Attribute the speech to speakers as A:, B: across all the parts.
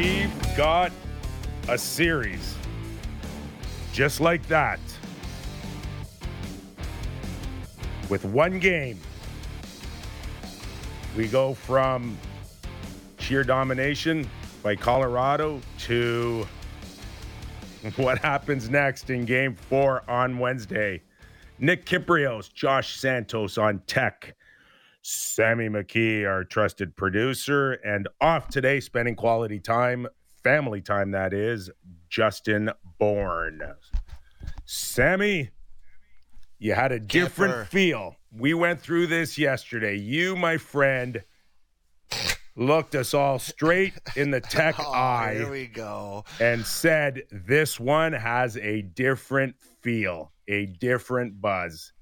A: We've got a series just like that with one game. We go from sheer domination by Colorado to what happens next in game four on Wednesday. Nick Kypreos, Josh Santos on tech. Sammy McKee, our trusted producer, and off today, spending quality time, family time, that is, Justin Bourne. Sammy, you had a different feel. We went through this yesterday. You, my friend, looked us all straight in the tech
B: Oh,
A: eye
B: here we go.
A: and said this one has a different feel, a different buzz.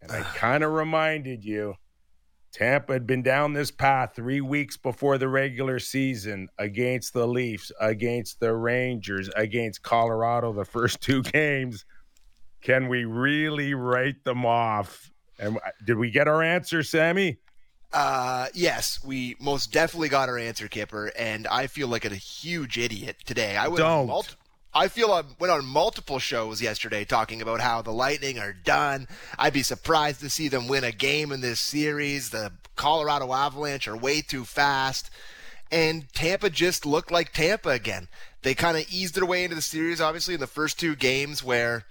A: And I kind of reminded you Tampa had been down this path three weeks before the regular season against the Leafs, against the Rangers, against Colorado, the first two games. Can we really write them off? And did we get our answer, Sammy?
B: Uh, yes, we most definitely got our answer, Kipper, and I feel like a huge idiot today. I went
A: Don't.
B: multi- I feel I went on multiple shows yesterday talking about how the Lightning are done. I'd be surprised to see them win a game in this series. The Colorado Avalanche are way too fast. And Tampa just looked like Tampa again. They kind of eased their way into the series, obviously, in the first two games where,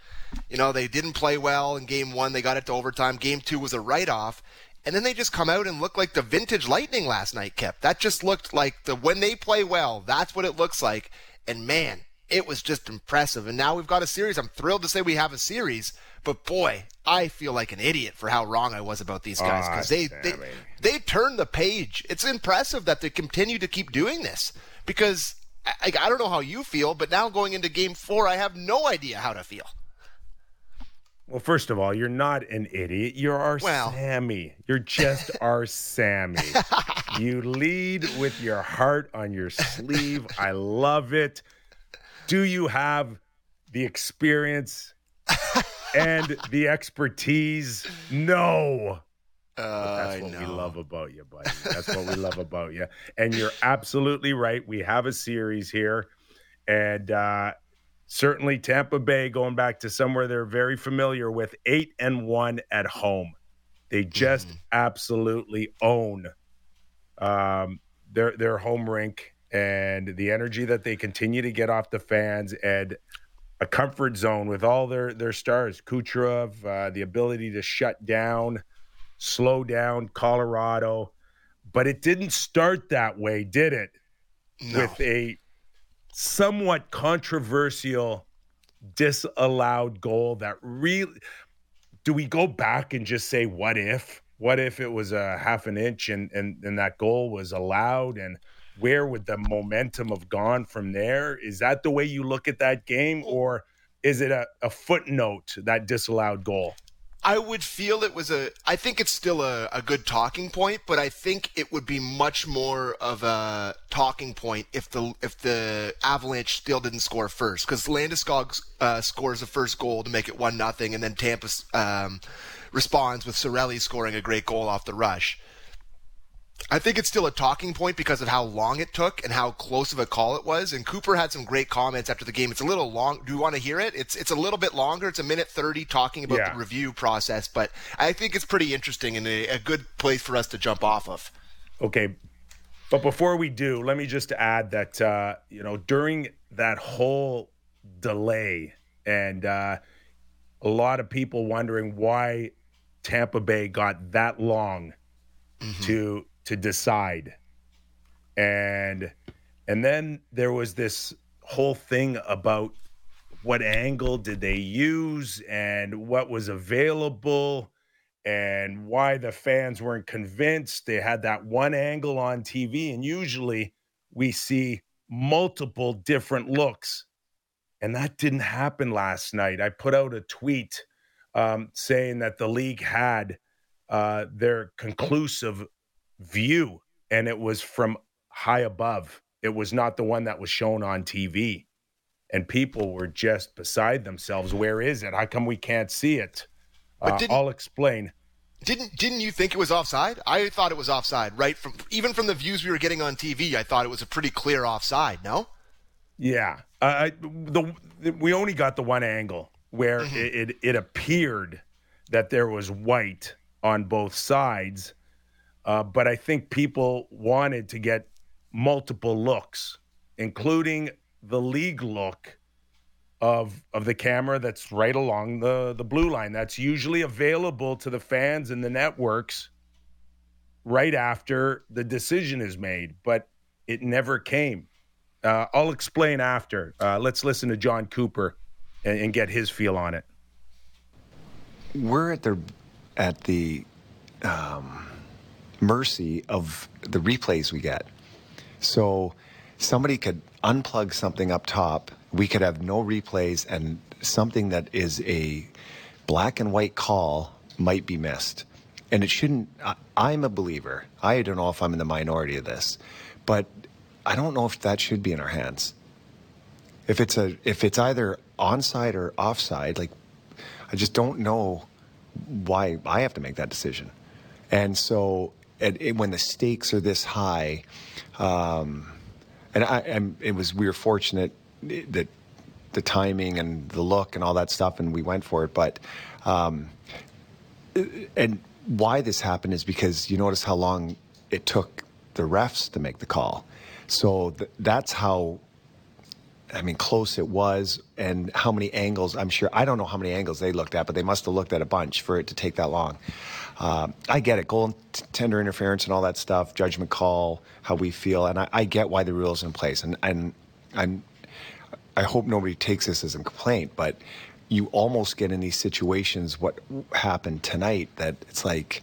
B: you know, they didn't play well in game one. They got it to overtime. Game two was a write off. And then they just come out and look like the vintage Lightning last night, Kept. That just looked like the when they play well, that's what it looks like. And man, it was just impressive. And now we've got a series. I'm thrilled to say we have a series, but boy, I feel like an idiot for how wrong I was about these guys
A: Ah,
B: because they, they they turned the page. It's impressive that they continue to keep doing this because I, I don't know how you feel, but now going into game four, I have no idea how to feel.
A: Well, first of all, you're not an idiot. You're our
B: Well.
A: Sammy. You're just our Sammy. You lead with your heart on your sleeve. I love it. Do you have the experience and the expertise? No.
B: Uh,
A: That's what we love about you, buddy. That's what we love about you. And you're absolutely right. We have a series here. And uh, certainly Tampa Bay, going back to somewhere they're very familiar with, eight and one at home. They just
B: Mm-hmm.
A: absolutely own um, their their home rink and the energy that they continue to get off the fans and a comfort zone with all their their stars. Kucherov, uh, the ability to shut down, slow down Colorado, but it didn't start that way, did it?
B: No.
A: With a somewhat controversial disallowed goal that really do we go back and just say what if what if it was a half an inch and and, and that goal was allowed and where would the momentum have gone from there is that the way you look at that game or is it a, a footnote that disallowed goal
B: I would feel it was a. I think it's still a, a good talking point, but I think it would be much more of a talking point if the if the Avalanche still didn't score first, because Landeskog uh, scores the first goal to make it one nothing, and then Tampa um, responds with Cirelli scoring a great goal off the rush. I think it's still a talking point because of how long it took and how close of a call it was. And Cooper had some great comments after the game. It's a little long. Do you want to hear it? It's it's a little bit longer. It's a minute thirty talking about
A: Yeah.
B: the review process, but I think it's pretty interesting and a, a good place for us to jump off of.
A: Okay. But before we do, let me just add that, uh, you know, during that whole delay and uh, a lot of people wondering why Tampa Bay got that long to to decide. And and then there was this whole thing about what angle did they use and what was available and why the fans weren't convinced. They had that one angle on TV, and usually we see multiple different looks. And that didn't happen last night. I put out a tweet um, saying that the league had uh, their conclusive view, and it was from high above. It was not the one that was shown on TV. And people were just beside themselves. Where is it? How come we can't see it?
B: But
A: Uh, I'll explain.
B: Didn't didn't you think it was offside? I thought it was offside, right? From even from the views we were getting on TV, I thought it was a pretty clear offside. No.
A: Yeah, uh, the, we only got the one angle where mm-hmm. it, it, it appeared that there was white on both sides, uh, but I think people wanted to get multiple looks, including the league look of of the camera that's right along the the blue line. That's usually available to the fans and the networks right after the decision is made, but it never came. Uh, I'll explain after. Uh, let's listen to Jon Cooper and, and, get his feel on it.
C: We're at the at the um, mercy of the replays we get. So somebody could unplug something up top. We could have no replays, and something that is a black and white call might be missed. And it shouldn't. I, am a believer. I don't know if I'm in the minority of this, but I don't know if that should be in our hands. If it's a if it's either onside or offside, like I just don't know why I have to make that decision. And so, it, it, when the stakes are this high, um, and I, it was we were fortunate that the timing and the look and all that stuff, and we went for it. But um, and why this happened is because you notice how long it took the refs to make the call. So th- that's how. I mean, close it was, and how many angles? I'm sure I don't know how many angles they looked at, but they must have looked at a bunch for it to take that long. Uh, I get it, goal tender interference and all that stuff, judgment call, how we feel, and I, I get why the rules in place, and and I'm, I hope nobody takes this as a complaint, but you almost get in these situations. What happened tonight? That it's like,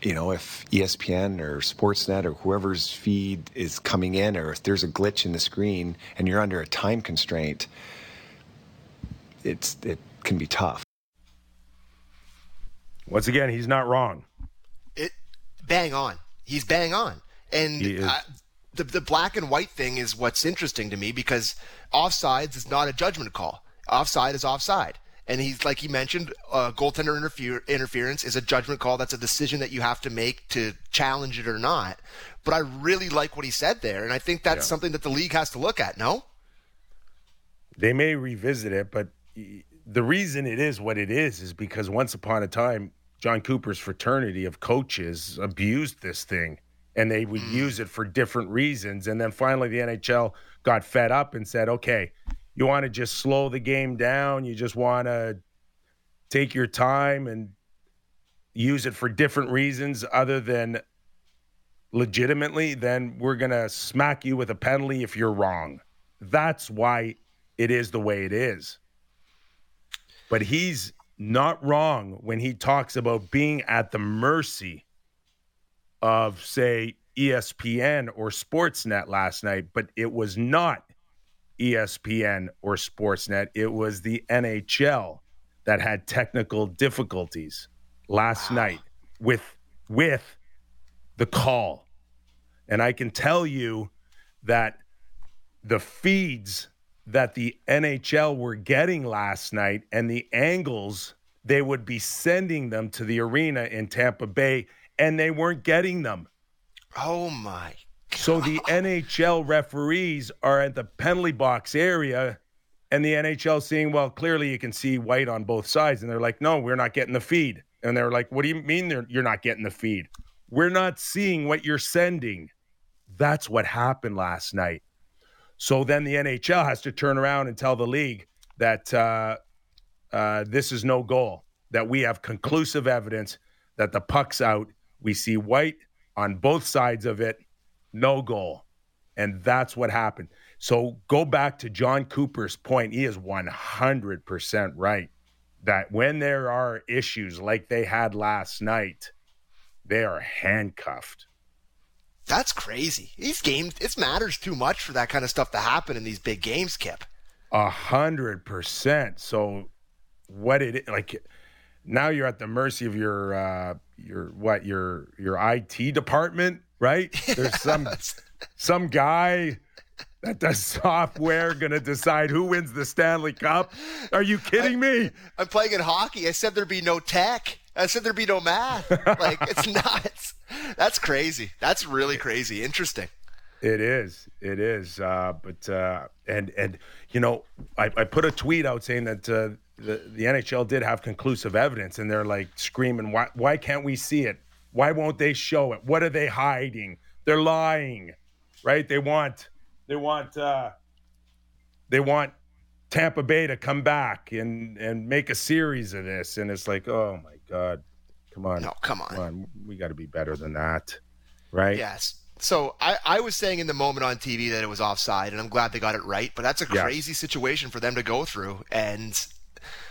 C: you know, if ESPN or Sportsnet or whoever's feed is coming in, or if there's a glitch in the screen and you're under a time constraint, it's it can be tough.
A: Once again, he's not wrong.
B: It bang on. He's bang on. And the the black and white thing is what's interesting to me because offsides is not a judgment call. Offside is offside. And he's like he mentioned, uh, goaltender interfere, interference is a judgment call. That's a decision that you have to make to challenge it or not. But I really like what he said there, and I think that's yeah. something that the league has to look at. No,
A: they may revisit it, but the reason it is what it is is because once upon a time, Jon Cooper's fraternity of coaches abused this thing and they would mm. use it for different reasons. And then finally, the NHL got fed up and said, okay, you want to just slow the game down. You just want to take your time and use it for different reasons other than legitimately, then we're going to smack you with a penalty if you're wrong. That's why it is the way it is. But he's not wrong when he talks about being at the mercy of, say, ESPN or Sportsnet last night, but it was not ESPN or Sportsnet. It was the NHL that had technical difficulties last wow. night with with the call. And I can tell you that the feeds that the NHL were getting last night and the angles they would be sending them to the arena in Tampa Bay and they weren't getting them.
B: Oh my. God.
A: So the NHL referees are at the penalty box area and the NHL seeing, well, clearly you can see white on both sides. And they're like, no, we're not getting the feed. And they're like, what do you mean you're not getting the feed? We're not seeing what you're sending. That's what happened last night. So then the NHL has to turn around and tell the league that uh, uh, this is no goal, that we have conclusive evidence that the puck's out. We see white on both sides of it, no goal. And that's what happened. So go back to Jon Cooper's point. He is 100% right that when there are issues like they had last night, they are handcuffed.
B: That's crazy. These games, it matters too much for that kind of stuff to happen in these big games, Kip.
A: A hundred percent. So, what it like? Now you're at the mercy of your uh, your what your your IT department, right? There's some some guy that does software going to decide who wins the Stanley Cup. Are you kidding
B: I,
A: me?
B: I'm playing in hockey. I said there'd be no tech. I said there'd be no math. like it's nuts. That's crazy. That's really crazy. Interesting.
A: It is. It is. Uh, but uh, and and you know, I, I put a tweet out saying that uh, the the NHL did have conclusive evidence, and they're like screaming, "Why why can't we see it? Why won't they show it? What are they hiding? They're lying, right? They want they want uh, they want Tampa Bay to come back and and make a series of this, and it's like, oh my god, come on,
B: no, come on,
A: come on, we got to be better than that, right?
B: Yes. So I, I was saying in the moment on TV that it was offside, and I'm glad they got it right. But that's a crazy yes. situation for them to go through. And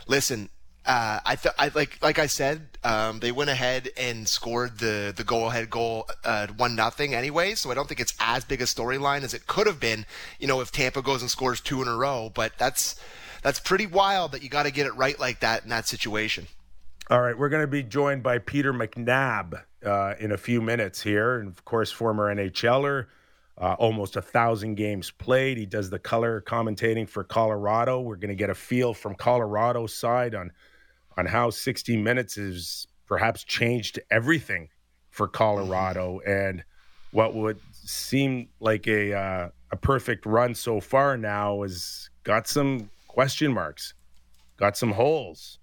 B: listen, uh, I th- I like like I said, um, they went ahead and scored the the go ahead goal uh, one nothing anyway. So I don't think it's as big a storyline as it could have been. You know, if Tampa goes and scores two in a row, but that's that's pretty wild that you got to get it right like that in that situation.
A: All right, we're going to be joined by Peter McNab uh, in a few minutes here, and of course, former NHLer. Uh, almost a thousand games played. He does the color commentating for Colorado. We're going to get a feel from Colorado's side on on how 60 Minutes has perhaps changed everything for Colorado and what would seem like a uh, a perfect run so far now has got some question marks, got some holes.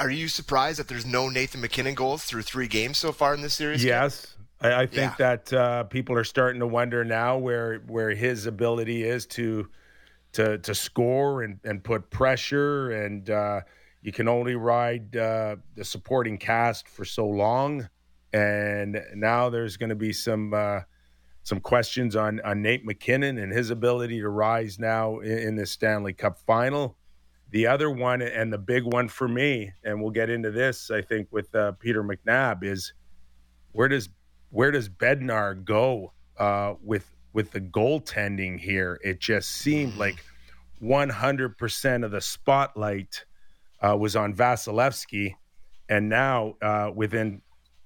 B: Are you surprised that there's no Nathan MacKinnon goals through three games so far in this series?
A: Yes, I, I think yeah. that uh, people are starting to wonder now where where his ability is to to to score and, and put pressure and uh, you can only ride uh, the supporting cast for so long and now there's going to be some uh, some questions on on Nate MacKinnon and his ability to rise now in, in the Stanley Cup final. The other one and the big one for me, and we'll get into this, I think, with uh, Peter McNab, is where does where does Bednar go uh, with with the goaltending here. It just seemed like 100% of the spotlight uh, was on Vasilevskiy. And now, uh, within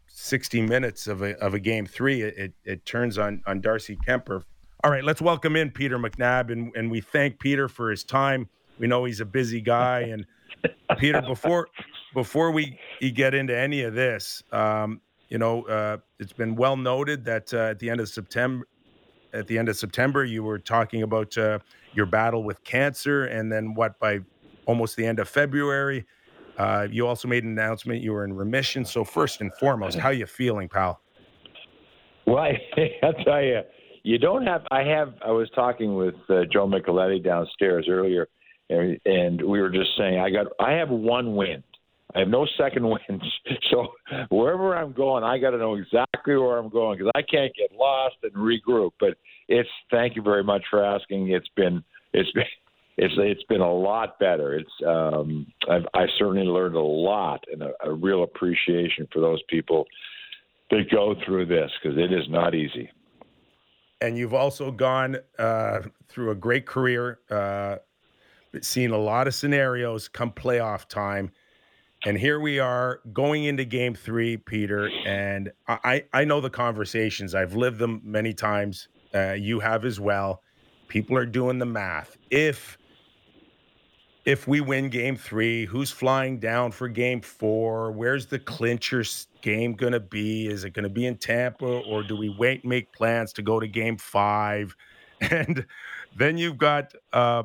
A: 60 minutes of a, of a game three, it, it turns on, on Darcy Kuemper. All right, let's welcome in Peter McNab. And, and we thank Peter for his time. We know he's a busy guy. And Peter, before before we get into any of this, um, you know, uh, it's been well noted that uh, at the end of September, at the end of September, you were talking about uh, your battle with cancer, and then what by almost the end of February, uh, you also made an announcement you were in remission. So first and foremost, how you feeling, pal?
D: Well, I, I'll tell you, you don't have. I have. I was talking with uh, Joe Micheletti downstairs earlier, and, we were just saying I got. I have one win. I have no second wins. So wherever I'm going, I got to know exactly where I'm going because I can't get lost and regroup. But it's thank you very much for asking. It's been it's been it's it's been a lot better. It's um, I've I certainly learned a lot and a, a real appreciation for those people that go through this because it is not easy.
A: And you've also gone uh, through a great career, uh, seen a lot of scenarios come playoff time and here we are going into game three, Peter. And I, I know the conversations. I've lived them many times. Uh, you have as well. People are doing the math. If if we win game three, who's flying down for game four? Where's the clincher game going to be? Is it going to be in Tampa or do we wait and make plans to go to game five? And then you've got uh,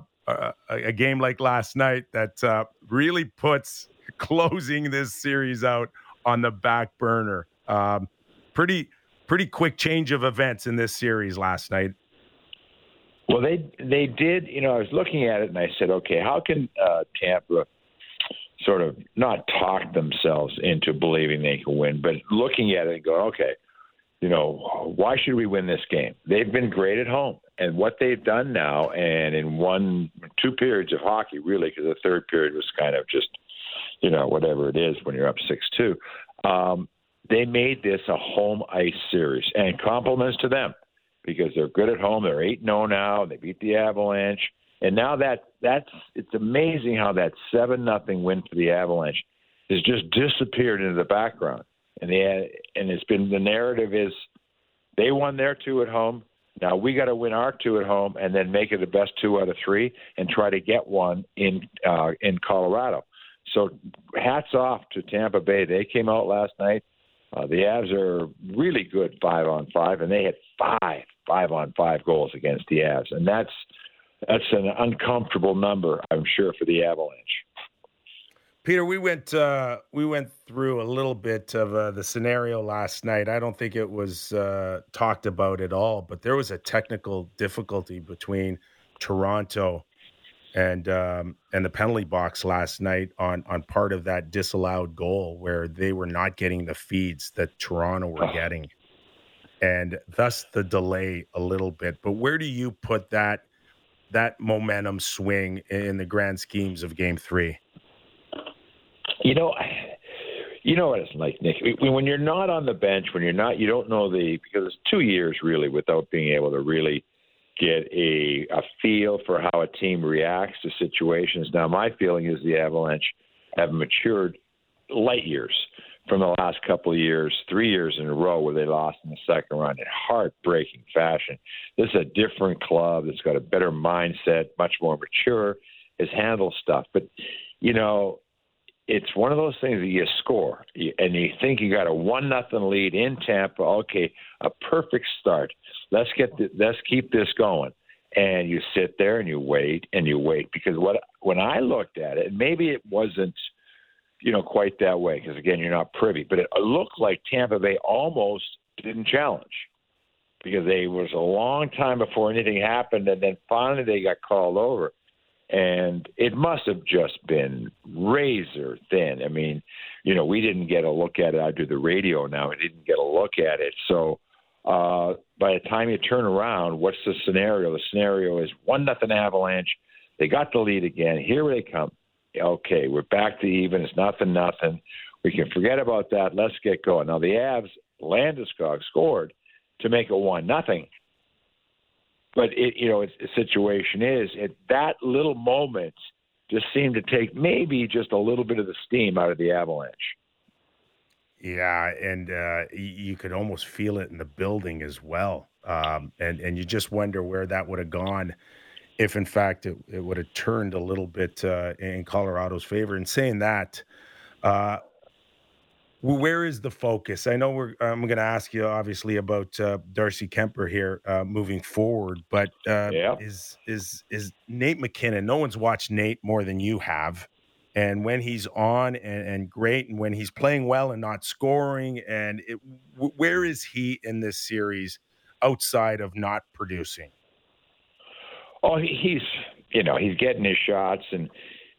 A: a, a, game like last night that uh, really puts closing this series out on the back burner. Um, pretty pretty quick change of events in this series last night.
D: Well, they they did. You know, I was looking at it and I said, okay, how can uh, Tampa sort of not talk themselves into believing they can win, but looking at it and going, okay, you know, why should we win this game? They've been great at home, and what they've done now, and in one two periods of hockey, really, because the third period was kind of just you know, whatever it is when you're up 6 2. Um, they made this a home ice series, and compliments to them because they're good at home. They're 8 0 now. They beat the Avalanche. And now that that's it's amazing how that seven nothing win for the Avalanche has just disappeared into the background. And the and it's been the narrative is they won their two at home. Now we got to win our two at home and then make it the best two out of three and try to get one in uh, in Colorado. so hats off to Tampa Bay. They came out last night. Uh, the Avs are really good five on five, and they had five five on five goals against the Avs, and that's that's an uncomfortable number, I'm sure, for the Avalanche.
A: Peter, we went uh, we went through a little bit of uh, the scenario last night. I don't think it was uh, talked about at all, but there was a technical difficulty between Toronto and um, and the penalty box last night on on part of that disallowed goal where they were not getting the feeds that Toronto were getting, and thus the delay a little bit. But where do you put that that momentum swing in the grand schemes of Game Three?
D: You know, you know what it's like, Nick. When you're not on the bench, when you're not, you don't know the because it's two years really without being able to really get a a feel for how a team reacts to situations. Now, my feeling is the Avalanche have matured light years from the last couple of years, three years in a row where they lost in the second round in heartbreaking fashion. This is a different club that's got a better mindset, much more mature, has handled stuff. But you know, it's one of those things that you score and you think you got a one nothing lead in Tampa. Okay, a perfect start. Let's get the, let's keep this going. And you sit there and you wait and you wait because what when I looked at it, maybe it wasn't you know quite that way because again you're not privy, but it looked like Tampa Bay almost didn't challenge because they was a long time before anything happened, and then finally they got called over and it must have just been razor thin. I mean, you know, we didn't get a look at it. I do the radio now. We didn't get a look at it. So uh, by the time you turn around, what's the scenario? The scenario is one nothing Avalanche. They got the lead again. Here they come. Okay, we're back to even. It's nothing, nothing. We can forget about that. Let's get going. Now the Avs, Landeskog scored to make it one nothing. But it, you know, the situation is at that little moment just seemed to take maybe just a little bit of the steam out of the Avalanche.
A: Yeah, and uh, you could almost feel it in the building as well, um, and and you just wonder where that would have gone if, in fact, it, it would have turned a little bit uh, in Colorado's favor. And saying that, uh, where is the focus? I know we're. I'm going to ask you obviously about uh, Darcy Kuemper here uh, moving forward, but uh, yeah. is is is Nate MacKinnon? No one's watched Nate more than you have, and when he's on and, and great, and when he's playing well and not scoring, and it, where is he in this series outside of not producing?
D: Oh, he's you know he's getting his shots and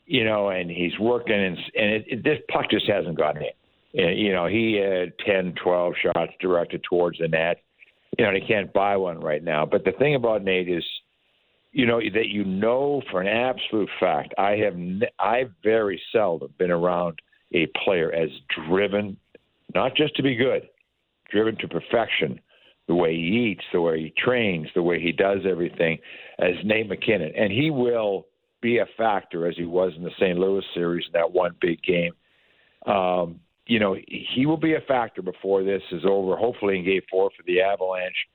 D: you know and he's working and and it, it, this puck just hasn't gotten in you know, he had 10, 12 shots directed towards the net. You know, he can't buy one right now. But the thing about Nate is, you know, that you know for an absolute fact, I have I've very seldom been around a player as driven, not just to be good, driven to perfection, the way he eats, the way he trains, the way he does everything, as Nate MacKinnon. and he will be a factor as he was in the St. Louis series in that one big game. Um, you know, he will be a factor before this is over. Hopefully, in Game Four for the Avalanche,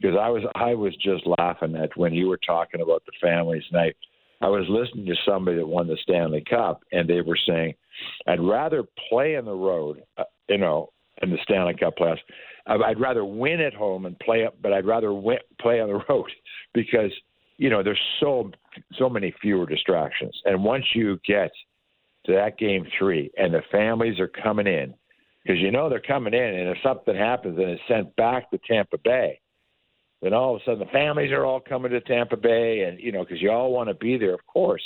D: because I was I was just laughing at when you were talking about the families, and I I was listening to somebody that won the Stanley Cup, and they were saying, "I'd rather play on the road, uh, you know, in the Stanley Cup playoffs. I'd rather win at home and play up, but I'd rather win, play on the road because you know there's so so many fewer distractions, and once you get to that game three, and the families are coming in. Because you know they're coming in, and if something happens and it's sent back to Tampa Bay, then all of a sudden the families are all coming to Tampa Bay, and you know because you all want to be there, of course.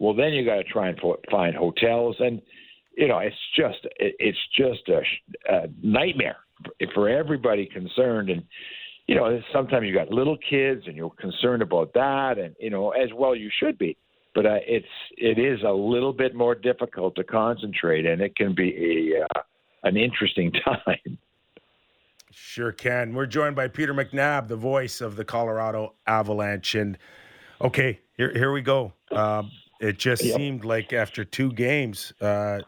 D: Well, then you got to try and find hotels, and you know it's just it's just a, a nightmare for everybody concerned, and you know sometimes you got little kids and you're concerned about that, and you know as well you should be but uh, it's it is a little bit more difficult to concentrate, and it can be a uh, an interesting time.
A: Sure can. We're joined by Peter McNab, the voice of the Colorado Avalanche, and okay, here here we go. Um, it just yep. seemed like after two games, uh,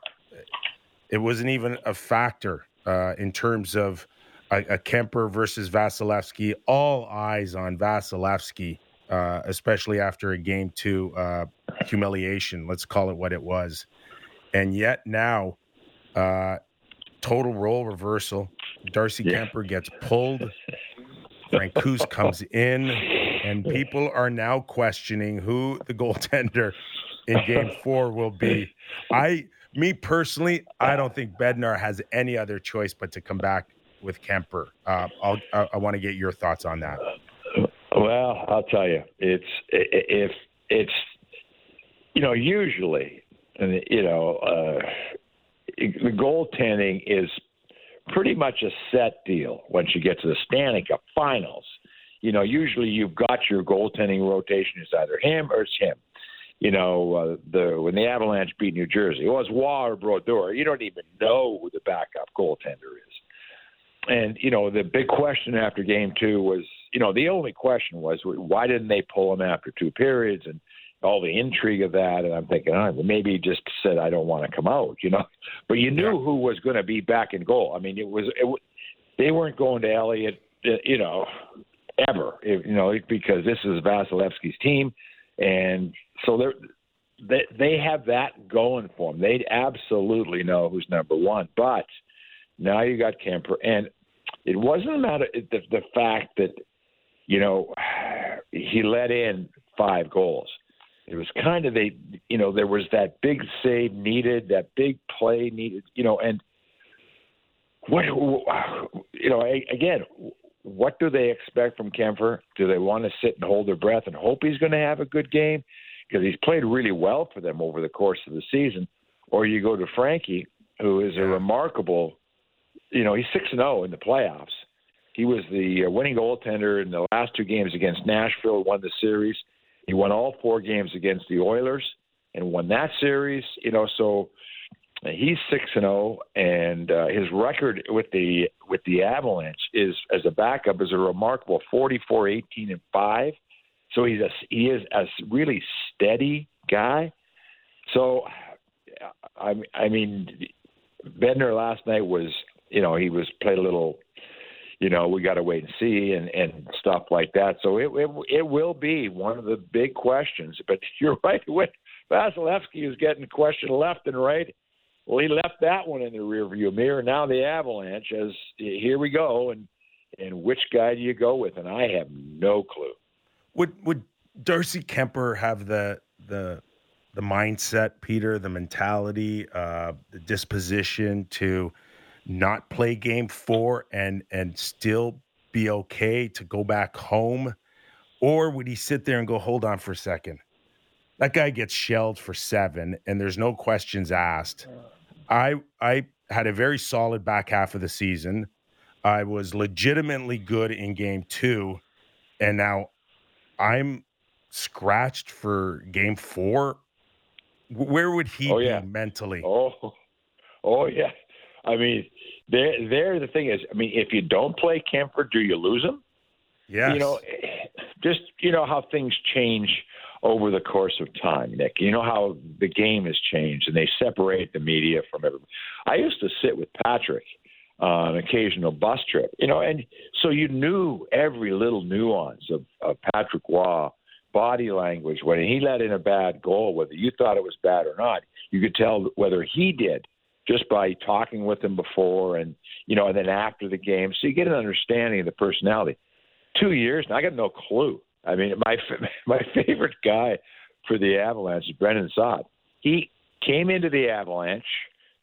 A: it wasn't even a factor uh, in terms of a, a Kuemper versus Vasilevskiy. All eyes on Vasilevskiy uh, especially after a game two uh, humiliation. Let's call it what it was. And yet now, uh, total role reversal. Darcy
D: Yeah.
A: Kuemper gets pulled. Francouz comes in, and people are now questioning who the goaltender in Game Four will be. I, me personally, I don't think Bednar has any other choice but to come back with Kuemper. Uh, I'll, I, I want to get your thoughts on that.
D: Well, I'll tell you, it's if it's you know usually, you know, uh, the goaltending is pretty much a set deal once you get to the Stanley Cup Finals. You know, usually you've got your goaltending rotation is either him or it's him. You know, uh, the when the Avalanche beat New Jersey, it was Roy or Brodeur. You don't even know who the backup goaltender is. And you know, the big question after Game Two was, you know, the only question was why didn't they pull him after two periods and all the intrigue of that. And I'm thinking, oh, well, maybe he just said I don't want to come out, you know. But you knew who was going to be back in goal. I mean, it was it, they weren't going to Elliott, uh, you know, ever, you know, because this is Vasilevskiy's team, and so they're. They they have that going for them. They absolutely know who's number one. But now you got Kuemper, and it wasn't a matter the the fact that you know he let in five goals. It was kind of they, you know, there was that big save needed, that big play needed, you know, and what, you know, again, what do they expect from Kuemper? Do they want to sit and hold their breath and hope he's going to have a good game because he's played really well for them over the course of the season, or you go to Frankie, who is a remarkable, you know, he's six and zero in the playoffs. He was the uh, winning goaltender in the last two games against Nashville, won the series. He won all four games against the Oilers and won that series. You know, so he's six and zero, and uh, his record with the with the Avalanche is as a backup is a remarkable 44, 18, and five. So he's a he is a really steady guy. So I I mean, Bednar last night was you know he was played a little you know, we got to wait and see and, and stuff like that. So it, it it will be one of the big questions. But you're right. When Vasilevskiy is getting questioned left and right, well, he left that one in the rearview mirror. Now the Avalanche, as here we go, and and which guy do you go with? And I have no clue.
A: Would would Darcy Kuemper have the the the mindset, Peter, the mentality, uh, the disposition to not play game four and and still be okay to go back home? Or would he sit there and go, hold on for a second? That guy gets shelled for seven and there's no questions asked. I I had a very solid back half of the season. I was legitimately good in game two. And now I'm scratched for game four. Where would he
D: Oh,
A: be mentally?
D: Oh, oh yeah. I mean, there, there. The thing is, I mean, if you don't play Kuemper, do you lose him?
A: Yeah.
D: You know, just you know how things change over the course of time, Nick. You know how the game has changed, and they separate the media from everybody. I used to sit with Patrick on an occasional bus trip, you know, and so you knew every little nuance of, of Patrick Roy body language when he let in a bad goal, whether you thought it was bad or not. You could tell whether he did just by talking with him before and you know, and then after the game, so you get an understanding of the personality. Two years, and I got no clue. I mean, my my favorite guy for the Avalanche is Brandon Saad. He came into the Avalanche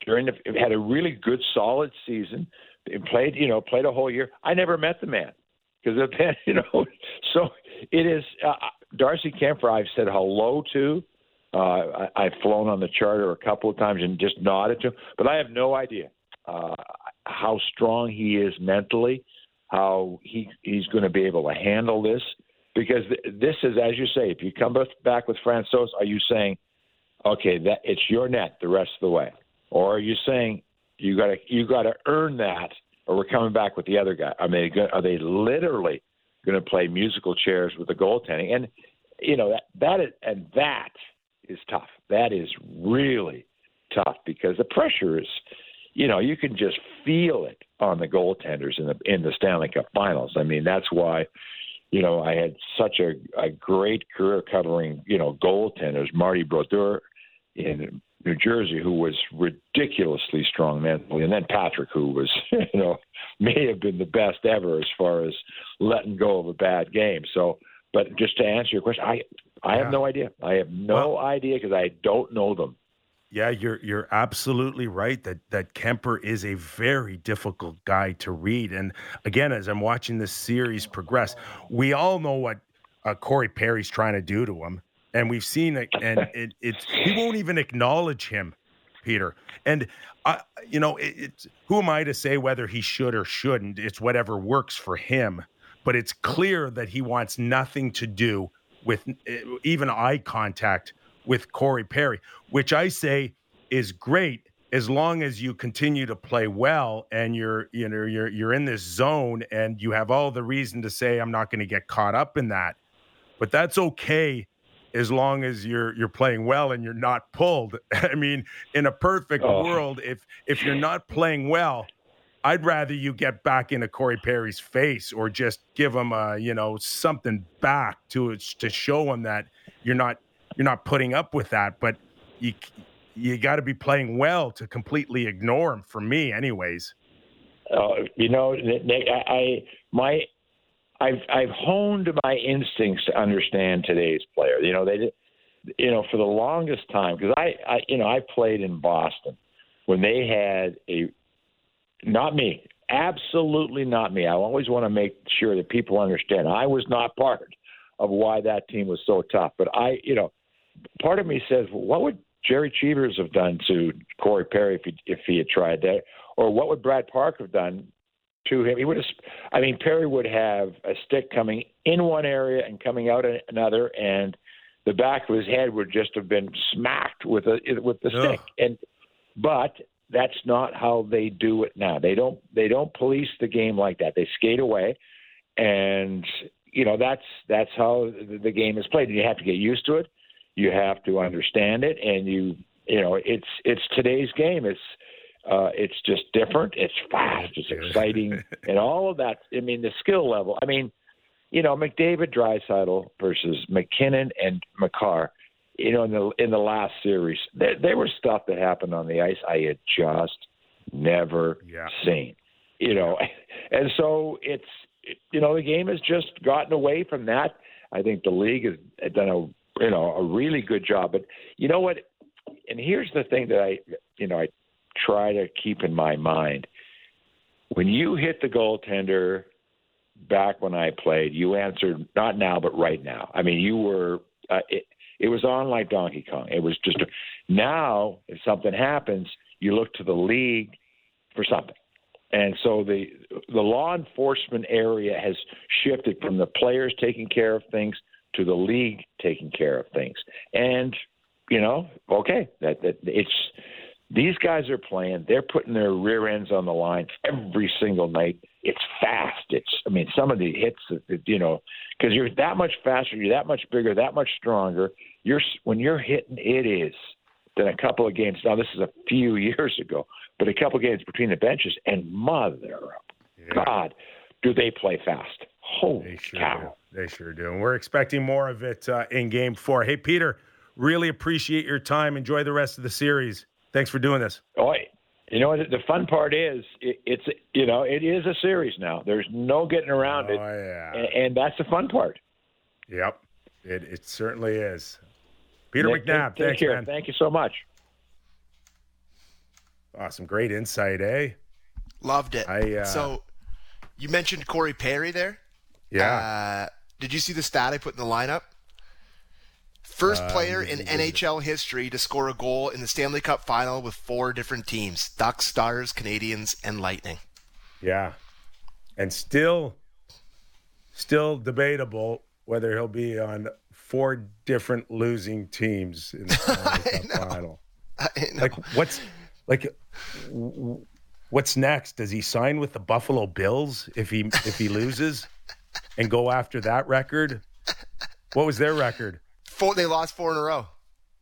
D: during the had a really good, solid season. And played, you know, played a whole year. I never met the man because you know. So it is uh, Darcy Kuemper. I've said hello to. Uh, I, I've flown on the charter a couple of times and just nodded to him, but I have no idea uh, how strong he is mentally, how he he's going to be able to handle this. Because th- this is, as you say, if you come back with Francouz, are you saying, okay, that it's your net the rest of the way, or are you saying you got to you got to earn that, or we're coming back with the other guy? I mean, are they literally going to play musical chairs with the goaltending? And you know that that is and that is tough. That is really tough because the pressure is, you know, you can just feel it on the goaltenders in the in the Stanley Cup Finals. I mean, that's why, you know, I had such a, a great career covering, you know, goaltenders. Marty Brodeur in New Jersey, who was ridiculously strong mentally, and then Patrick, who was, you know, may have been the best ever as far as letting go of a bad game. So, but just to answer your question, I I yeah. have no idea. I have no well, idea because I don't know them.
A: Yeah, you're you're absolutely right that that Kuemper is a very difficult guy to read. And again, as I'm watching this series progress, we all know what uh, Corey Perry's trying to do to him, and we've seen it. And it, it's he won't even acknowledge him, Peter. And I, you know, it, it's who am I to say whether he should or shouldn't? It's whatever works for him. But it's clear that he wants nothing to do with eh, even eye contact with Corey Perry, which I say is great as long as you continue to play well and you're you know you're you're in this zone and you have all the reason to say I'm not going to get caught up in that. But that's okay as long as you're you're playing well and you're not pulled. I mean, in a perfect oh. world, if if you're not playing well, I'd rather you get back into Corey Perry's face or just give him a you know something back to to show him that you're not you're not putting up with that. But you you got to be playing well to completely ignore him. For me, anyways.
D: Uh, you know, Nick, I, I my I've I've honed my instincts to understand today's player. You know, they you know for the longest time because I, I you know I played in Boston when they had a not me absolutely not me. I always want to make sure that people understand I was not part of why that team was so tough. But I you know part of me says, well, what would Jerry Cheevers have done to Corey Perry if he if he had tried that, or what would Brad Park have done to him? He would have. I mean, Perry would have a stick coming in one area and coming out another, and the back of his head would just have been smacked with a with the stick. And but that's not how they do it now. They don't they don't police the game like that. They skate away, and you know that's that's how the game is played. And you have to get used to it you have to understand it, and you you know it's it's today's game. It's uh, it's just different. It's fast. It's exciting, and all of that. I mean, the skill level. I mean, you know, McDavid, Draisaitl versus MacKinnon and Makar. You know, in the in the last series, there, there was stuff that happened on the ice I had just never yeah. seen. You know, and so it's you know the game has just gotten away from that. I think the league has done a you know, a really good job. But you know what? And here's the thing that I, you know, I try to keep in my mind. When you hit the goaltender back when I played, you answered not now, but right now. I mean, you were. Uh, it, it was on like Donkey Kong. It was just a, now if something happens, you look to the league for something. And so the the law enforcement area has shifted from the players taking care of things to the league taking care of things. And you know, okay, that that it's these guys are playing. They're putting their rear ends on the line every single night. It's fast. It's I mean, some of the hits, you know, because you're that much faster, you're that much bigger, that much stronger. You're when you're hitting, it is than a couple of games. Now this is a few years ago, but a couple of games between the benches, and mother yeah. God, do they play fast? Holy sure cow!
A: Do. They sure do. And we're expecting more of it uh, in Game Four. Hey, Peter, really appreciate your time. Enjoy the rest of the series. Thanks for doing this.
D: Oh, you know the fun part is it, it's you know it is a series now. There's no getting around oh, it,
A: yeah.
D: and, and, that's the fun part.
A: Yep, it it certainly is. Peter Nick, McNab,
D: take,
A: thanks,
D: care.
A: man.
D: Thank you so much.
A: Awesome, great insight, eh?
B: Loved it. I, uh, so you mentioned Corey Perry there.
A: Yeah.
B: Uh, did you see the stat I put in the lineup? First uh, player in NHL history to score a goal in the Stanley Cup final with four different teams Ducks, Stars, Canadiens, and Lightning.
A: Yeah. And still, still debatable whether he'll be on four different losing teams in the Stanley Cup final. Like, what's like what's next? Does he sign with the Buffalo Bills if he if he loses and go after that record? What was their record?
B: Four. They lost four in a row.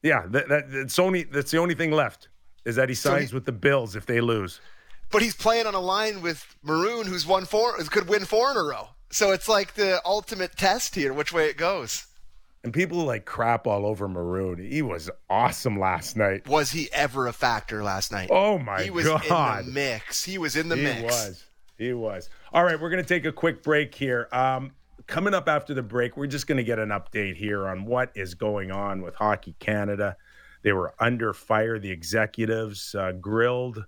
A: Yeah, that, that that's only that's the only thing left is that he signs so he, with the Bills if they lose.
B: But he's playing on a line with Maroon, who's won four, could win four in a row. So it's like the ultimate test here, which way it goes.
A: And people like crap all over Maroon. He was awesome last night.
B: Was he ever a factor last night?
A: Oh my God.
B: he was
A: god.
B: in the mix. He was in the
A: he
B: mix.
A: He was. He was. All right, we're going to take a quick break here. Um, coming up after the break, we're just going to get an update here on what is going on with Hockey Canada. They were under fire. The executives uh, grilled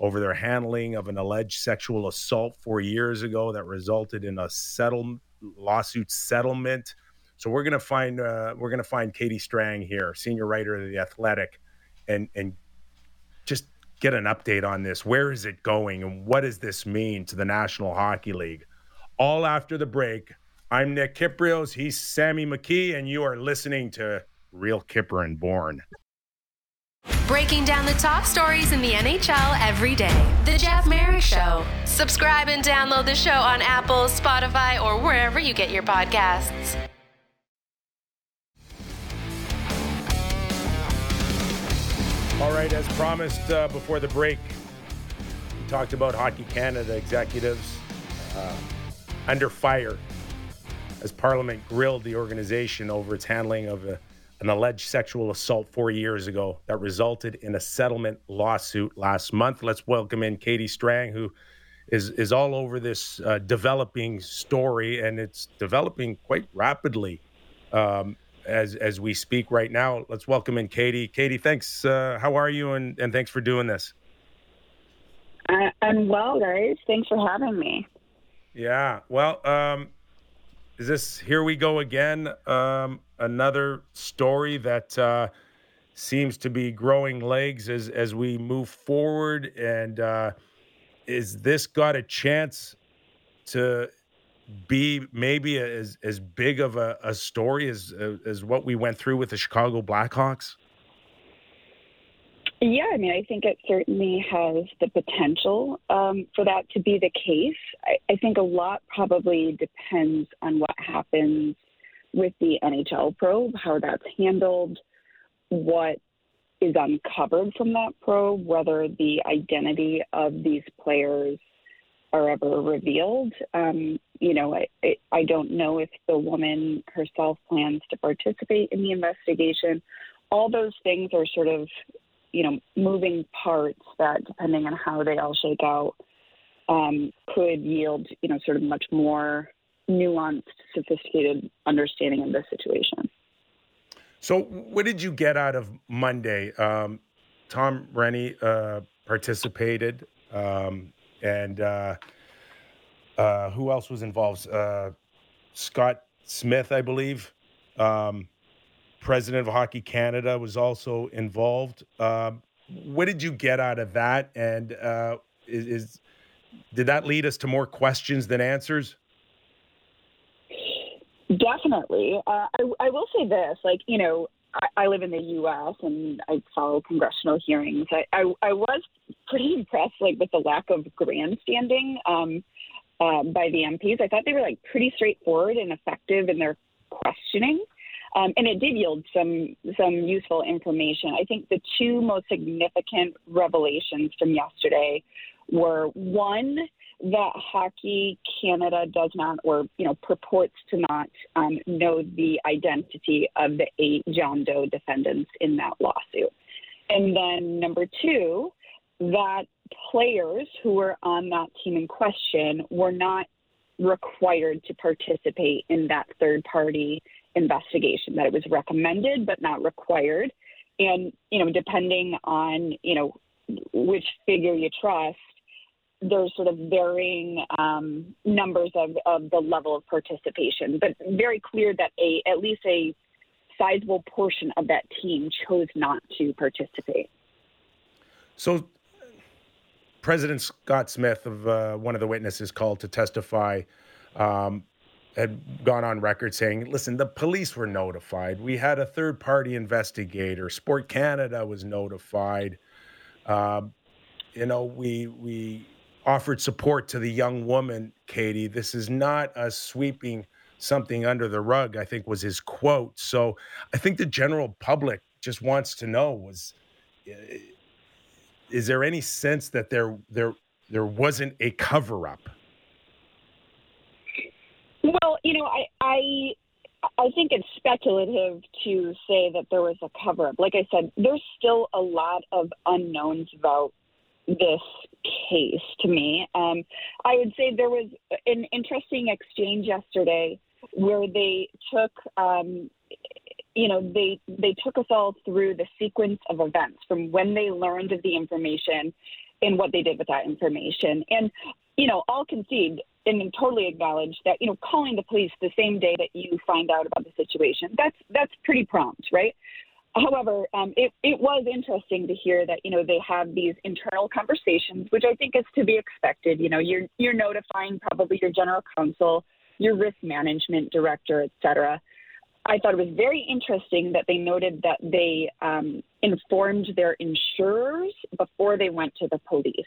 A: over their handling of an alleged sexual assault four years ago that resulted in a settle lawsuit settlement. So we're gonna find uh, we're gonna find Katie Strang here, senior writer of the Athletic, and and just get an update on this. Where is it going, and what does this mean to the National Hockey League? All after the break. I'm Nick Kypreos. He's Sammy McKee, and you are listening to Real Kyper and Bourne.
E: Breaking down the top stories in the NHL every day. The Jeff Marek Show. Subscribe and download the show on Apple, Spotify, or wherever you get your podcasts.
A: All right, as promised uh, before the break, we talked about Hockey Canada executives uh, under fire as Parliament grilled the organization over its handling of a an alleged sexual assault four years ago that resulted in a settlement lawsuit last month. Let's welcome in Katie Strang, who is is all over this uh, developing story, and it's developing quite rapidly um, as as we speak right now. Let's welcome in Katie. Katie, thanks. Uh, how are you? And and thanks for doing this.
F: I, I'm well, guys. Thanks for having me.
A: Yeah. Well, um, is this here we go again? Um, another story that uh, seems to be growing legs as as we move forward. And uh, is this got a chance to be maybe as as big of a, a story as as what we went through with the Chicago Blackhawks?
F: Yeah, I mean, I think it certainly has the potential um, for that to be the case. I, I think a lot probably depends on what happens with the NHL probe, how that's handled, what is uncovered from that probe, whether the identity of these players are ever revealed. Um, you know, I, I don't know if the woman herself plans to participate in the investigation. All those things are sort of, you know, moving parts that, depending on how they all shake out, um, could yield, you know, sort of much more nuanced, sophisticated understanding of the situation.
A: So, what did you get out of Monday? Um, Tom Renney uh, participated, um, and uh, uh, who else was involved? Uh, Scott Smith, I believe, um, president of Hockey Canada, was also involved. Um, what did you get out of that? And uh, is, is did that lead us to more questions than answers?
F: Definitely. Uh, I, I will say this, like, you know, I, I live in the U.S. and I follow congressional hearings. I, I, I was pretty impressed, like, with the lack of grandstanding um, uh, by the MPs. I thought they were, like, pretty straightforward and effective in their questioning. Um, and it did yield some some useful information. I think the two most significant revelations from yesterday were one, that Hockey Canada does not, or you know, purports to not um, know the identity of the eight John Doe defendants in that lawsuit. And then number two, that players who were on that team in question were not required to participate in that third party investigation, that it was recommended but not required. And, you know, depending on, you know, which figure you trust, there's sort of varying um, numbers of, of the level of participation, but very clear that a at least a sizable portion of that team chose not to participate.
A: So, President Scott Smith, of uh, one of the witnesses called to testify, um, had gone on record saying, "Listen, the police were notified. We had a third-party investigator. Sport Canada was notified. Uh, you know, we we offered support to the young woman, Katie. This is not us sweeping something under the rug, I think was his quote. So I think the general public just wants to know was is there any sense that there there there wasn't a cover up?
F: Well, you know, I, I I think it's speculative to say that there was a cover up. Like I said, there's still a lot of unknowns about this case to me. Um, I would say there was an interesting exchange yesterday where they took, um, you know, they they took us all through the sequence of events from when they learned of the information and what they did with that information. And you know, I'll concede and totally acknowledge that you know calling the police the same day that you find out about the situation that's that's pretty prompt, right? However, um, it, it was interesting to hear that you know they have these internal conversations, which I think is to be expected. You know, you're you're notifying probably your general counsel, your risk management director, et cetera. I thought it was very interesting that they noted that they um, informed their insurers before they went to the police.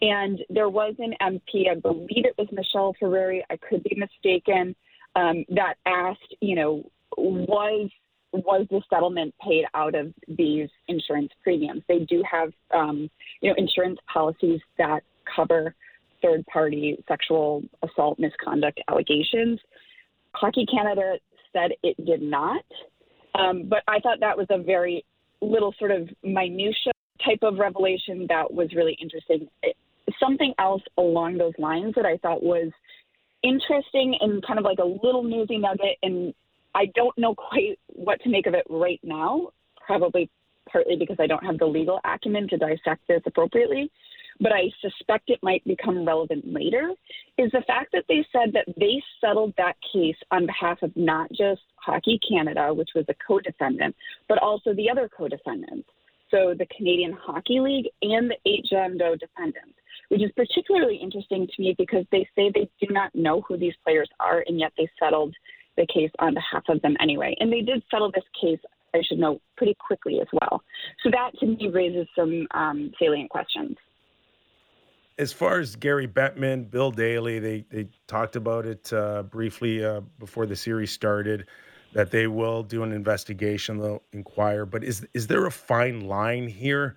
F: And there was an MP, I believe it was Michelle Ferreri, I could be mistaken, um, that asked, you know, was was the settlement paid out of these insurance premiums? They do have, um, you know, insurance policies that cover third party sexual assault misconduct allegations. Hockey Canada said it did not. Um, but I thought that was a very little sort of minutia type of revelation that was really interesting. It, something else along those lines that I thought was interesting and kind of like a little newsy nugget, and I don't know quite what to make of it right now, probably partly because I don't have the legal acumen to dissect this appropriately but I suspect it might become relevant later, is the fact that they said that they settled that case on behalf of not just Hockey Canada, which was a co defendant, but also the other co defendants. So the Canadian Hockey League and the Doe defendants, which is particularly interesting to me because they say they do not know who these players are, and yet they settled the case on behalf of them anyway. And they did settle this case, I should note, pretty quickly as well. So that to me raises some um, salient questions
A: as far as Gary Bettman, Bill Daly, they they talked about it uh, briefly uh, before the series started that they will do an investigation, they'll inquire. But is is there a fine line here,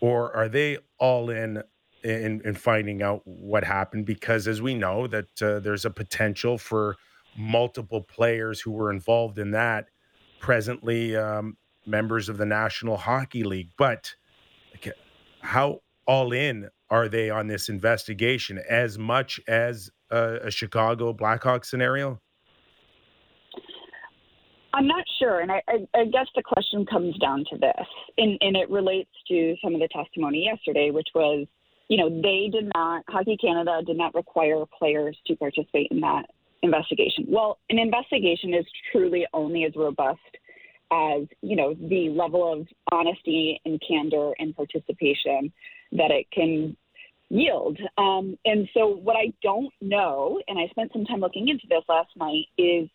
A: or are they all in in, in finding out what happened? Because as we know that uh, there's a potential for multiple players who were involved in that presently um, members of the National Hockey League, but how all in are they on this investigation as much as a, a Chicago Blackhawks scenario?
F: I'm not sure, and I, I, I, guess the question comes down to this, and, and it relates to some of the testimony yesterday, which was, you know, they did not, Hockey Canada did not require players to participate in that investigation. Well, an investigation is truly only as robust as, you know, the level of honesty and candor and participation that it can yield. Um, and so, what I don't know, and I spent some time looking into this last night, is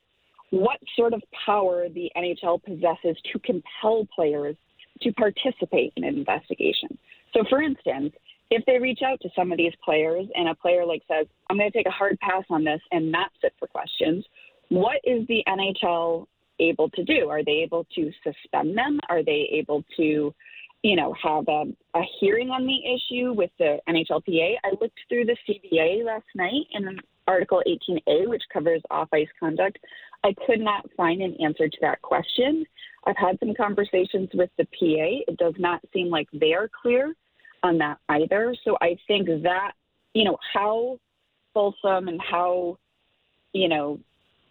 F: what sort of power the NHL possesses to compel players to participate in an investigation. So, for instance, if they reach out to some of these players and a player like says, I'm going to take a hard pass on this and not sit for questions, what is the NHL able to do? Are they able to suspend them? Are they able to you know, have a, a hearing on the issue with the NHLPA. I looked through the CBA last night in Article 18A, which covers off ice conduct. I could not find an answer to that question. I've had some conversations with the PA. It does not seem like they are clear on that either. So I think that, you know, how fulsome and how, you know,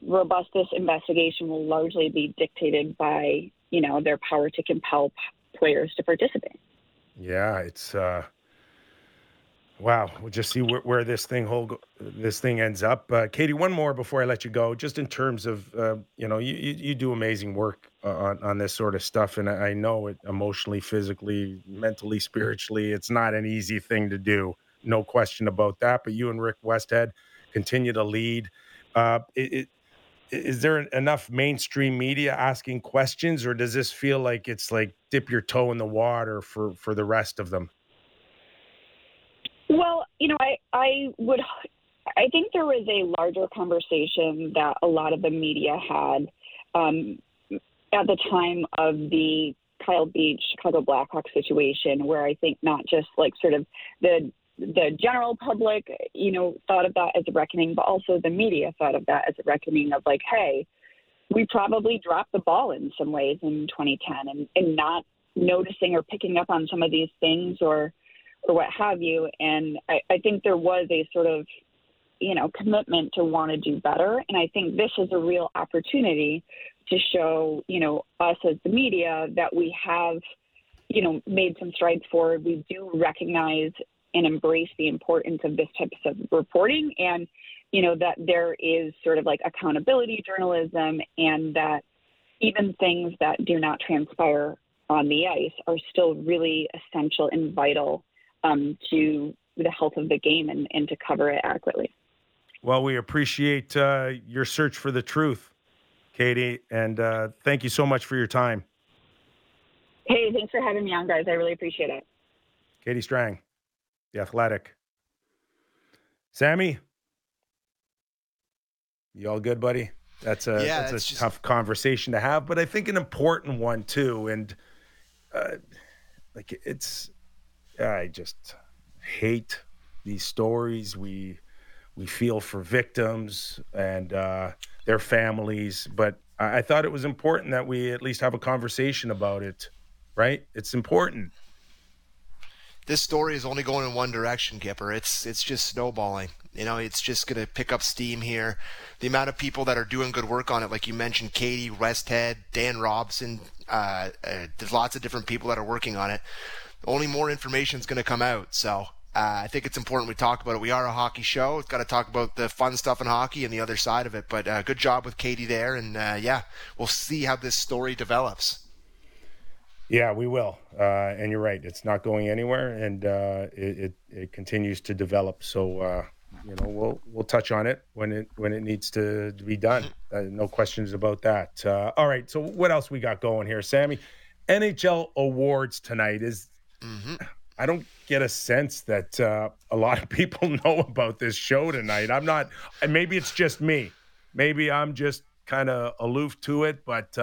F: robust this investigation will largely be dictated by, you know, their power to compel players to participate.
A: Yeah, it's uh, wow. We'll just see where, where this thing whole this thing ends up. Uh, Katie, one more before I let you go. Just in terms of uh, you know, you, you, do amazing work on on this sort of stuff, and I know it emotionally, physically, mentally, spiritually. It's not an easy thing to do, no question about that. But you and Rick Westhead continue to lead. Uh, it, it is there enough mainstream media asking questions or does this feel like it's like dip your toe in the water for for the rest of them?
F: Well you know i i would i think there was a larger conversation that a lot of the media had um, at the time of the Kyle Beach Chicago Blackhawks situation, where I think not just like sort of the the general public, you know, thought of that as a reckoning, but also the media thought of that as a reckoning of like, hey, we probably dropped the ball in some ways in 2010 and, and not noticing or picking up on some of these things or or what have you. And I, I think there was a sort of you know commitment to want to do better. And I think this is a real opportunity to show you know us as the media that we have you know made some strides forward. We do recognize and embrace the importance of this type of reporting and you know, that there is sort of like accountability journalism and that even things that do not transpire on the ice are still really essential and vital um, to the health of the game and, and to cover it accurately.
A: Well, we appreciate uh, your search for the truth, Katie, and uh, thank you so much for your time.
F: Hey, thanks for having me on, guys. I really appreciate it.
A: Katie Strang, The Athletic. Sammy, you all good, buddy? That's a yeah, that's a just... tough conversation to have, but I think an important one too. And uh, like it's, I just hate these stories. We we feel for victims and uh, their families, but I, I thought it was important that we at least have a conversation about it. Right? It's important
B: this story is only going in one direction, Kipper. It's it's just snowballing. You know, it's just going to pick up steam here. The amount of people that are doing good work on it, like you mentioned, Katie Westhead, Dan Robson, uh, uh, there's lots of different people that are working on it. Only more information is going to come out. So uh, I think it's important we talk about it. We are a hockey show. We've got to talk about the fun stuff in hockey and the other side of it. But uh, good job with Katie there. And uh, yeah, we'll see how this story develops.
A: Yeah, we will. Uh, and you're right; it's not going anywhere, and uh, it, it, it continues to develop. So uh, you know, we'll we'll touch on it when it when it needs to, be done. Uh, no questions about that. Uh, all right. So what else we got going here, Sammy? NHL awards tonight is. Mm-hmm. I don't get a sense that uh, a lot of people know about this show tonight. I'm not. Maybe it's just me. Maybe I'm just kind of aloof to it, but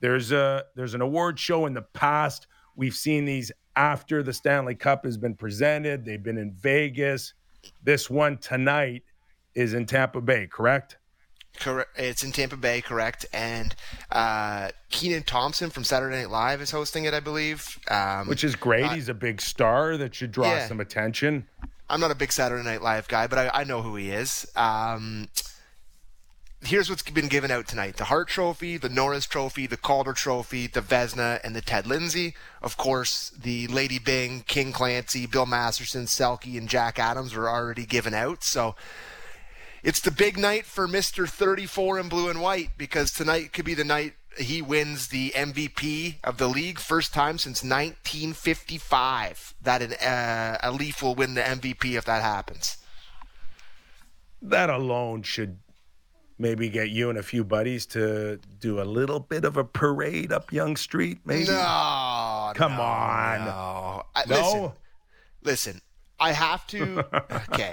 A: there's a there's an award show in the past. We've seen these after the Stanley Cup has been presented. They've been in Vegas. This one tonight is in Tampa Bay, correct?
B: Correct. It's in Tampa Bay, correct. And uh, Kenan Thompson from Saturday Night Live is hosting it, I believe. Um,
A: Which is great. Uh, He's a big star that should draw yeah. some attention.
B: I'm not a big Saturday Night Live guy, but I, I know who he is. Um, here's what's been given out tonight the Hart Trophy, the Norris Trophy, the Calder Trophy, the Vezina, and the Ted Lindsay. Of course, the Lady Byng, King Clancy, Bill Masterton, Selke, and Jack Adams were already given out. So it's the big night for Mr. 34 in blue and white because tonight could be the night he wins the MVP of the league. First time since 1955 that an, uh, a Leaf will win the MVP if that happens.
A: That alone should maybe get you and a few buddies to do a little bit of a parade up Yonge Street, maybe?
B: No.
A: Come
B: no,
A: on.
B: No. I, no? Listen, listen, I have to. Okay.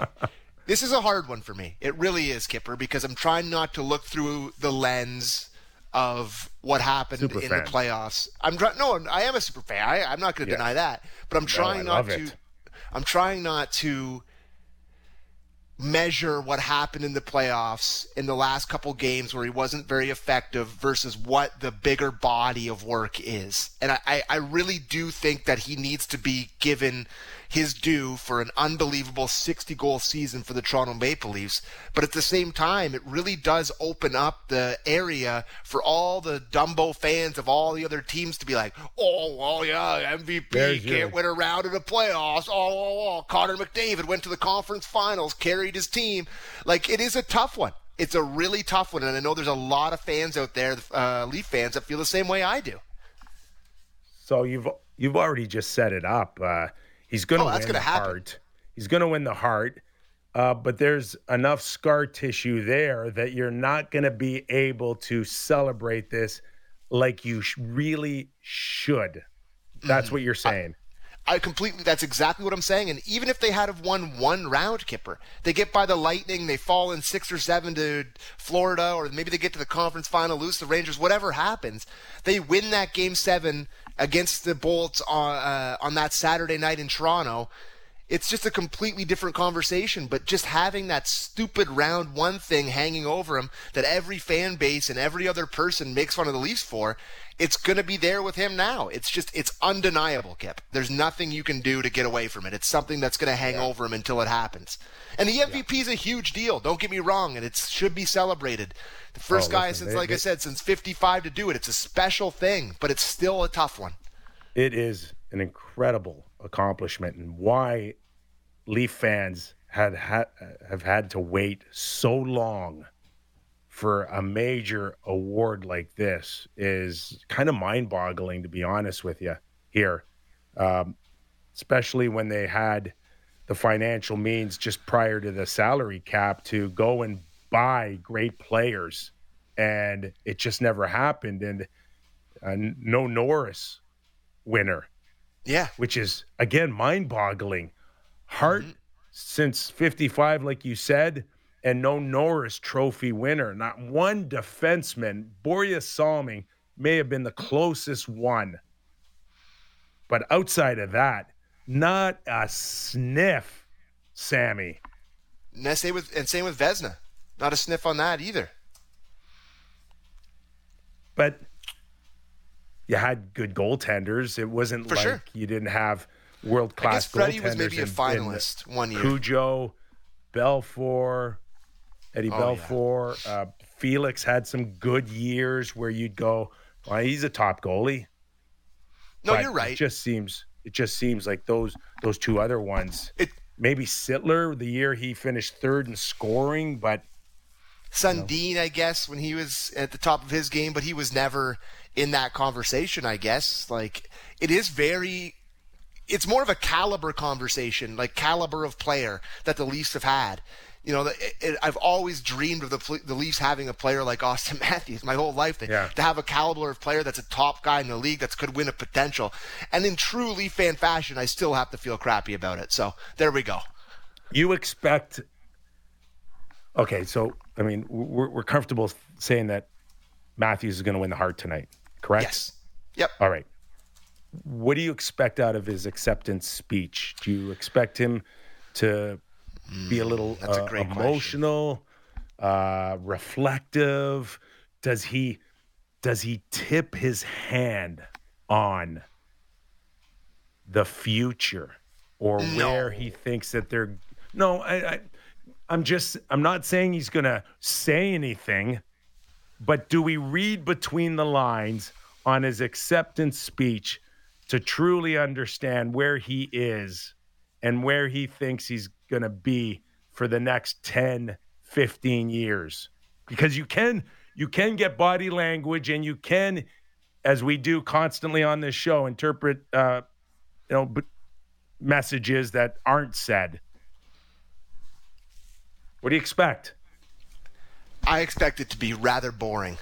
B: this is a hard one for me. It really is, Kipper, because I'm trying not to look through the lens of what happened super in fan. the playoffs. I'm trying. No, I am a super fan. I, am not going to yeah. deny that. But I'm trying no, not to. It. I'm trying not to measure what happened in the playoffs in the last couple games where he wasn't very effective versus what the bigger body of work is. And I, I really do think that he needs to be given his due for an unbelievable 60 goal season for the Toronto Maple Leafs. But at the same time, it really does open up the area for all the Dumbo fans of all the other teams to be like, oh, well, yeah, MVP There's can't you. win a round in the playoffs. Oh, oh, oh, Connor McDavid went to the conference finals, carried his team. Like, it is a tough one. It's a really tough one. And I know there's a lot of fans out there, uh, Leaf fans, that feel the same way I do.
A: So you've you've already just set it up. Uh, He's going to oh, win the happen. Hart. He's going to win the Hart. Uh, but there's enough scar tissue there that you're not going to be able to celebrate this like you sh- really should. That's mm what you're saying.
B: I, I, completely. That's exactly what I'm saying. And even if they had have won one round, Kipper, they get by the Lightning, they fall in six or seven to Florida, or maybe they get to the conference final, lose the Rangers. Whatever happens, they win that game seven against the Bolts on uh, on that Saturday night in Toronto, it's just a completely different conversation. But just having that stupid round one thing hanging over him that every fan base and every other person makes fun of the Leafs for, it's going to be there with him now. It's just, it's undeniable, Kip. There's nothing you can do to get away from it. It's something that's going to hang over him until it happens. And the MVP is a huge deal. Don't get me wrong, and it should be celebrated. The first
A: Oh,
B: guy
A: listen,
B: since,
A: they-
B: like I said, since 55 to do it. It's a special thing, but it's still a tough one.
A: It is an incredible accomplishment, and why Leaf fans had ha- have had to wait so long for a major award like this is kind of mind-boggling, to be honest with you. Here, um, especially when they had the financial means just prior to the salary cap to go and buy great players, and it just never happened. And uh, no Norris winner
B: Yeah.
A: which is again mind-boggling. Hart mm-hmm. since 55 like you said and no Norris trophy winner. Not one defenseman, Borje Salming may have been the closest one. But outside of that, not a sniff, Sammy.
B: And same with and same with Vezina. Not a sniff on that either.
A: But you had good goaltenders. It wasn't
B: For
A: like
B: sure.
A: you didn't have world class
B: guess Freddie was maybe a
A: in- in-
B: finalist one year.
A: Cujo, Belfour, Eddie
B: Oh, yeah.
A: Belfour, uh, Felix had some good years where you'd go, well, he's a top goalie.
B: no,
A: But
B: you're right.
A: It just seems it just seems like those those two other ones.
B: It-
A: maybe Sittler the year he finished third in scoring, but
B: Sundin, I guess, when he was at the top of his game, but he was never in that conversation, I guess. Like, it is very. It's more of a caliber conversation, like caliber of player that the Leafs have had. You know, it, it, I've always dreamed of the the Leafs having a player like Austin Matthews my whole life. To,
A: Yeah.
B: to have a caliber of player that's a top guy in the league that could win a potential. And in true Leaf fan fashion, I still have to feel crappy about it. So there we go.
A: you expect. Okay, so I mean, we're, we're comfortable saying that Matthews is going to win the Hart tonight, correct?
B: Yes. Yep.
A: All right. What do you expect out of his acceptance speech? Do you expect him to be a little
B: Mm, that's a
A: uh,
B: great
A: emotional, uh, reflective? Does he does he tip his hand on the future or where he thinks that they're? No, I, I I'm just I'm not saying he's going to say anything. But do we read between the lines on his acceptance speech to truly understand where he is and where he thinks he's going to be for the next 10, 15 years? Because you can you can get body language and you can as we do constantly on this show interpret uh you know b- messages that aren't said. What do you expect?
B: I expect it to be rather boring.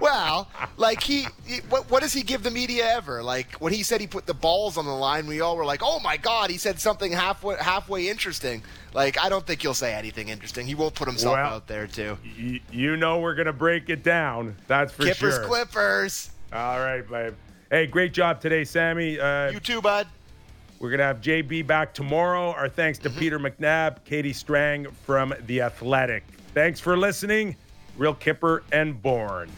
B: well, like he, he- what, what does he give the media ever? Like when he said he put the balls on the line, we all were like, "Oh my god!" He said something halfway halfway interesting. Like I don't think he'll say anything interesting. He won't put himself
A: Well-
B: out there too.
A: Y- you know we're gonna break it down. That's for
B: Kippers,
A: sure.
B: Clippers.
A: All right, babe. Hey, great job today, Sammy. Uh,
B: You too, bud.
A: We're gonna have JB back tomorrow. Our thanks to mm-hmm. Peter McNab, Katie Strang from The Athletic. Thanks for listening. Real Kyper and Bourne.